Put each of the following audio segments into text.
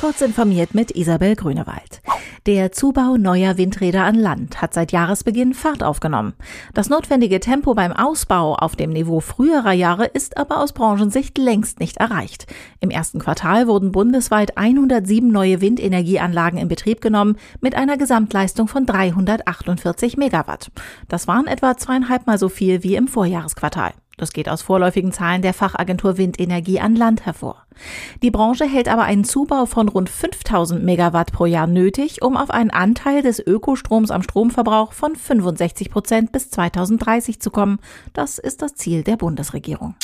Kurz informiert mit Isabel Grünewald. Der Zubau neuer Windräder an Land hat seit Jahresbeginn Fahrt aufgenommen. Das notwendige Tempo beim Ausbau auf dem Niveau früherer Jahre ist aber aus Branchensicht längst nicht erreicht. Im ersten Quartal wurden bundesweit 107 neue Windenergieanlagen in Betrieb genommen mit einer Gesamtleistung von 348 Megawatt. Das waren etwa zweieinhalbmal so viel wie im Vorjahresquartal. Das geht aus vorläufigen Zahlen der Fachagentur Windenergie an Land hervor. Die Branche hält aber einen Zubau von rund 5000 Megawatt pro Jahr nötig, um auf einen Anteil des Ökostroms am Stromverbrauch von 65 Prozent bis 2030 zu kommen. Das ist das Ziel der Bundesregierung.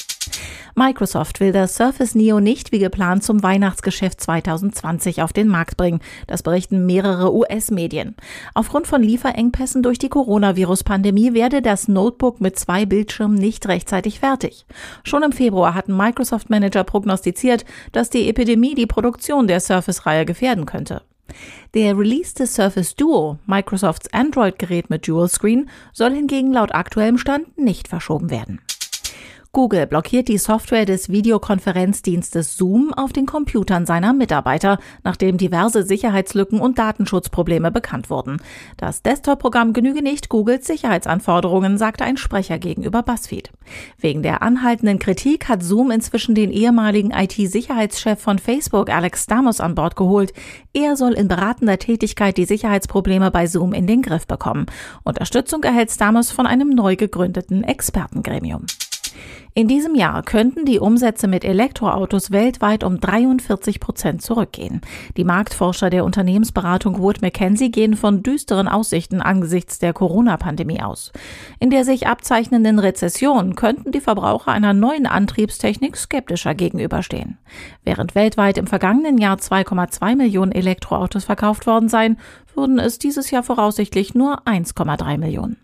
Microsoft will das Surface Neo nicht wie geplant zum Weihnachtsgeschäft 2020 auf den Markt bringen. Das berichten mehrere US-Medien. Aufgrund von Lieferengpässen durch die Coronavirus-Pandemie werde das Notebook mit zwei Bildschirmen nicht rechtzeitig fertig. Schon im Februar hatten Microsoft-Manager prognostiziert, dass die Epidemie die Produktion der Surface-Reihe gefährden könnte. Der Release des Surface Duo, Microsofts Android-Gerät mit Dual Screen, soll hingegen laut aktuellem Stand nicht verschoben werden. Google blockiert die Software des Videokonferenzdienstes Zoom auf den Computern seiner Mitarbeiter, nachdem diverse Sicherheitslücken und Datenschutzprobleme bekannt wurden. Das Desktop-Programm genüge nicht Googles Sicherheitsanforderungen, sagte ein Sprecher gegenüber BuzzFeed. Wegen der anhaltenden Kritik hat Zoom inzwischen den ehemaligen IT-Sicherheitschef von Facebook, Alex Stamos, an Bord geholt. Er soll in beratender Tätigkeit die Sicherheitsprobleme bei Zoom in den Griff bekommen. Unterstützung erhält Stamos von einem neu gegründeten Expertengremium. In diesem Jahr könnten die Umsätze mit Elektroautos weltweit um 43 Prozent zurückgehen. Die Marktforscher der Unternehmensberatung Wood Mackenzie gehen von düsteren Aussichten angesichts der Corona-Pandemie aus. In der sich abzeichnenden Rezession könnten die Verbraucher einer neuen Antriebstechnik skeptischer gegenüberstehen. Während weltweit im vergangenen Jahr 2,2 Millionen Elektroautos verkauft worden seien, würden es dieses Jahr voraussichtlich nur 1,3 Millionen.